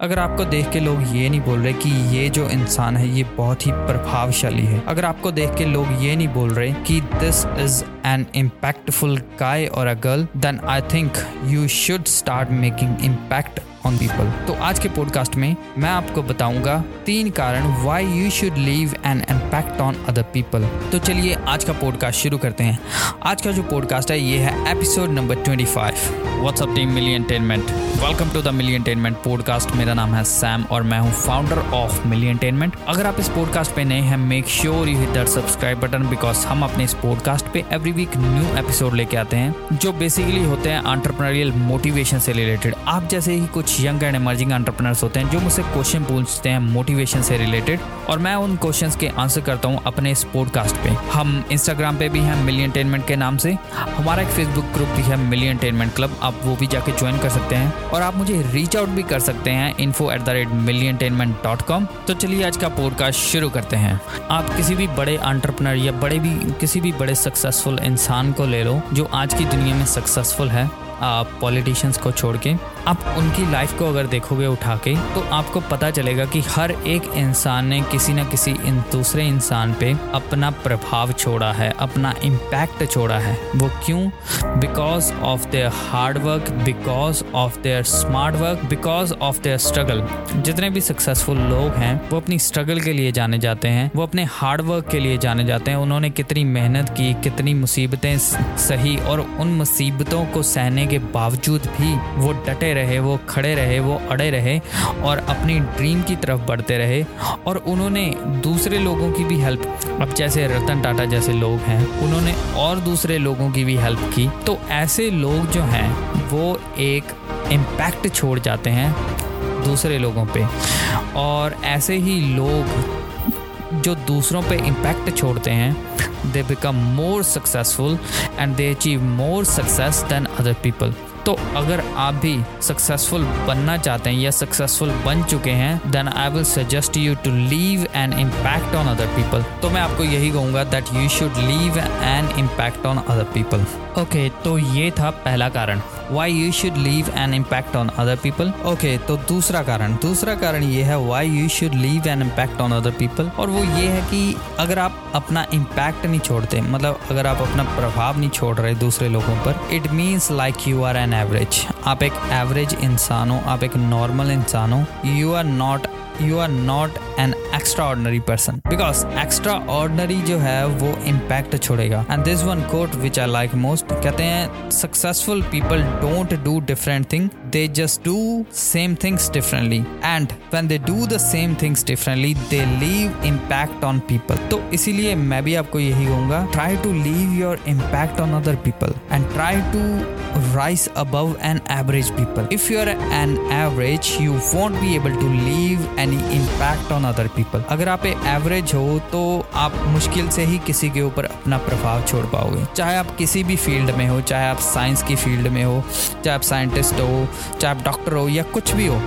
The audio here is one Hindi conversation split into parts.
अगर आपको देख के लोग ये नहीं बोल रहे कि ये जो इंसान है, ये बहुत ही प्रभावशाली है। अगर आपको देख के लोग ये नहीं बोल रहे कि this is an impactful guy और a girl then I think you should start making impact on people तो आज के पॉडकास्ट में मैं आपको बताऊँगा तीन कारण why you should leave an impact on other people तो चलिए आज का पॉडकास्ट शुरू करते हैं। आज का जो पॉडकास्ट है, ये है episode number twenty five what's up team Millitainment welcome to the Millitainment podcast मेरा नाम है सैम और मैं हूँ फाउंडर ऑफ़ मिली एंटेनमेंट अगर आप इस पॉडकास्ट पे नए हैं make sure you hit that subscribe button because हम अपने इस पॉडकास्ट पे एवरी वीक न्यू एपिसोड लेके आते हैं, जो बेसिकली होते हैं आंट्रप्रनरियल मोटिवेशन से रिलेटेड आप जैसे ही कुछ यंग एंड एमर्जिंग एंटरप्रेनर्स होते हैं जो मुझसे क्वेश्चन पूछते हैं मोटिवेशन से रिलेटेड और मैं उन क्वेश्चंस के आंसर करता हूँ अपने इस पॉडकास्ट पे। हम इंस्टाग्राम पे भी हैं मिलियन टेनमेंट के नाम से। हमारा एक फेसबुक ग्रुप भी है मिलियन टेनमेंट क्लब आप वो भी जाके ज्वाइन कर सकते हैं। और आप मुझे रीच आउट भी कर सकते हैं info at the rate Millitainment dot com तो चलिए आज का पॉडकास्ट शुरू करते हैं। आप किसी भी बड़े एंटरप्रेनर या बड़े भी, किसी भी बड़े सक्सेसफुल इंसान को ले लो, जो आज की दुनिया में सक्सेसफुल है। पॉलिटिशियंस को छोड़ के आप उनकी लाइफ को अगर देखोगे उठा के तो आपको पता चलेगा कि हर एक इंसान ने किसी न किसी इन, दूसरे इंसान पे अपना प्रभाव छोड़ा है, अपना इम्पैक्ट छोड़ा है। वो क्यों? Because of their hard work because of their smart work because of their struggle जितने भी सक्सेसफुल लोग हैं, वो अपनी स्ट्रगल के लिए जाने जाते हैं, वो अपने हार्ड वर्क के लिए जाने जाते हैं। उन्होंने कितनी मेहनत की, कितनी मुसीबतें सही और उन मुसीबतों को सहने के बावजूद भी वो डटे रहे, वो खड़े रहे, वो अड़े रहे और अपनी ड्रीम की तरफ़ बढ़ते रहे और उन्होंने दूसरे लोगों की भी हेल्प अब जैसे रतन टाटा जैसे लोग हैं, उन्होंने और दूसरे लोगों की भी हेल्प की। तो ऐसे लोग जो हैं, वो एक इम्पैक्ट छोड़ जाते हैं दूसरे लोगों पे और ऐसे ही लोग जो दूसरों पे इम्पैक्ट छोड़ते हैं they become more successful and they achieve more success than other people तो अगर आप भी सक्सेसफुल बनना चाहते हैं या सक्सेसफुल बन चुके हैं then I will suggest you to leave an impact on other people तो मैं आपको यही कहूँगा that you should leave an impact on other people okay तो ये था पहला कारण. Why you should leave an impact on other people okay तो दूसरा कारण. दूसरा कारण ये है why you should leave an impact on other people और वो ये है कि अगर आप अपना इम्पैक्ट नहीं छोड़ते मतलब अगर आप अपना प्रभाव नहीं छोड़ रहे दूसरे लोगों पर it means like you are an average आप एक एवरेज इंसान हो आप एक नॉर्मल इंसान हो you are not you are not an extraordinary person because extraordinary जो है वो इम्पैक्ट छोड़ेगा. And this one quote which I like most कहते हैं successful people don't do different thing they just do same things differently and when they do the same things differently they leave impact on people तो इसीलिए मैं भी आपको यही कहूँगा try to leave your impact on other people and try to rise above an average people. If you're an average, you won't be able to leave any impact on other people अगर आप एवरेज हो तो आप मुश्किल से ही किसी के ऊपर अपना प्रभाव छोड़ पाओगे। चाहे आप किसी भी फ़ील्ड में हो, चाहे आप साइंस की फ़ील्ड में हो, चाहे आप साइंटिस्ट हो, चाहे आप डॉक्टर हो, या कुछ भी हो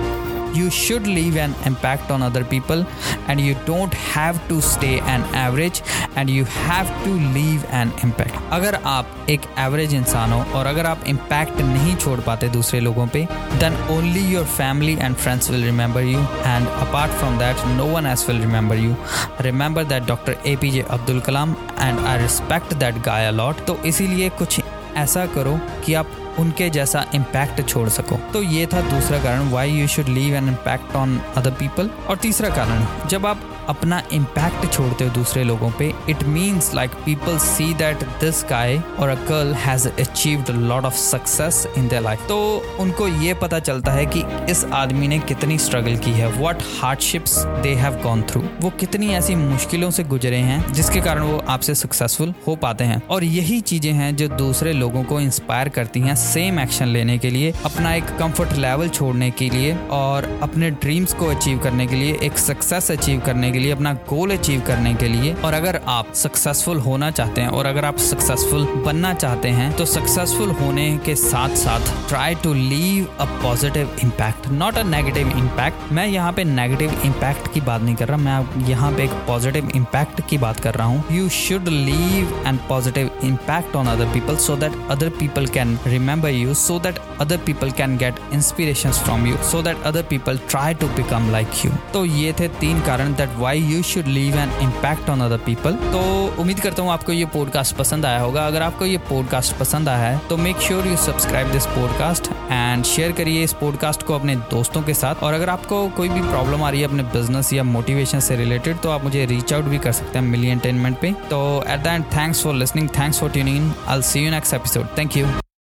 you should leave an impact on other people and you don't have to stay an average and you have to leave an impact. अगर आप एक एवरेज इंसान हो और अगर आप इम्पैक्ट नहीं छोड़ पाते दूसरे लोगों पे then only your family and friends will remember you and apart from that no one else will remember you remember that doctor A P J Abdul Kalam and I respect that guy a lot तो इसीलिए कुछ ऐसा करो कि आप उनके जैसा इम्पैक्ट छोड़ सको। तो ये था दूसरा कारण why you should leave an impact on other people और तीसरा कारण, जब आप अपना इम्पैक्ट छोड़ते हो दूसरे लोगों पे। It means like people see that this guy और a girl has achieved lot of success in their life तो उनको ये पता चलता है कि इस आदमी ने कितनी स्ट्रगल की है what hardships they have gone through वो कितनी ऐसी मुश्किलों से गुजरे हैं, जिसके कारण वो आपसे सक्सेसफुल हो पाते हैं। और यही चीज़ें हैं जो दूसरे लोगों को इंस्पायर करती हैं सेम एक्शन लेने के लिए, अपना एक कंफर्ट लेवल छोड़ने के लिए और अपने ड्रीम्स को अचीव करने के लिए, एक सक्सेस अचीव करने के लिए, अपना गोल अचीव करने के लिए। और अगर आप सक्सेसफुल होना चाहते हैं और अगर आप सक्सेसफुल बनना चाहते हैं तो सक्सेसफुल होने के साथ साथ try to leave a positive impact not a negative impact मैं यहाँ पे नेगेटिव इम्पैक्ट की बात नहीं कर रहा, मैं यहाँ पे एक पॉजिटिव इम्पैक्ट की बात कर रहा हूँ। You should leave and positive impact on other people so that other people can remember you so that other people can get inspiration from you so that other people try to become like you तो ये थे तीन कारण that why you should leave an impact on other people तो उम्मीद करता हूँ आपको ये पॉडकास्ट पसंद आया होगा। अगर आपको ये पॉडकास्ट पसंद आया है तो make sure you subscribe this podcast and share करिए इस पॉडकास्ट को अपने दोस्तों के साथ। और अगर आपको कोई भी प्रॉब्लम आ रही है अपने बिज़नेस या मोटिवेशन से रिलेटेड तो आप मुझे रीच आउट भी कर सकते हैं मिली एंटेनमेंट पे। तो at the end thanks for listening thanks for tuning I see you next episode thank you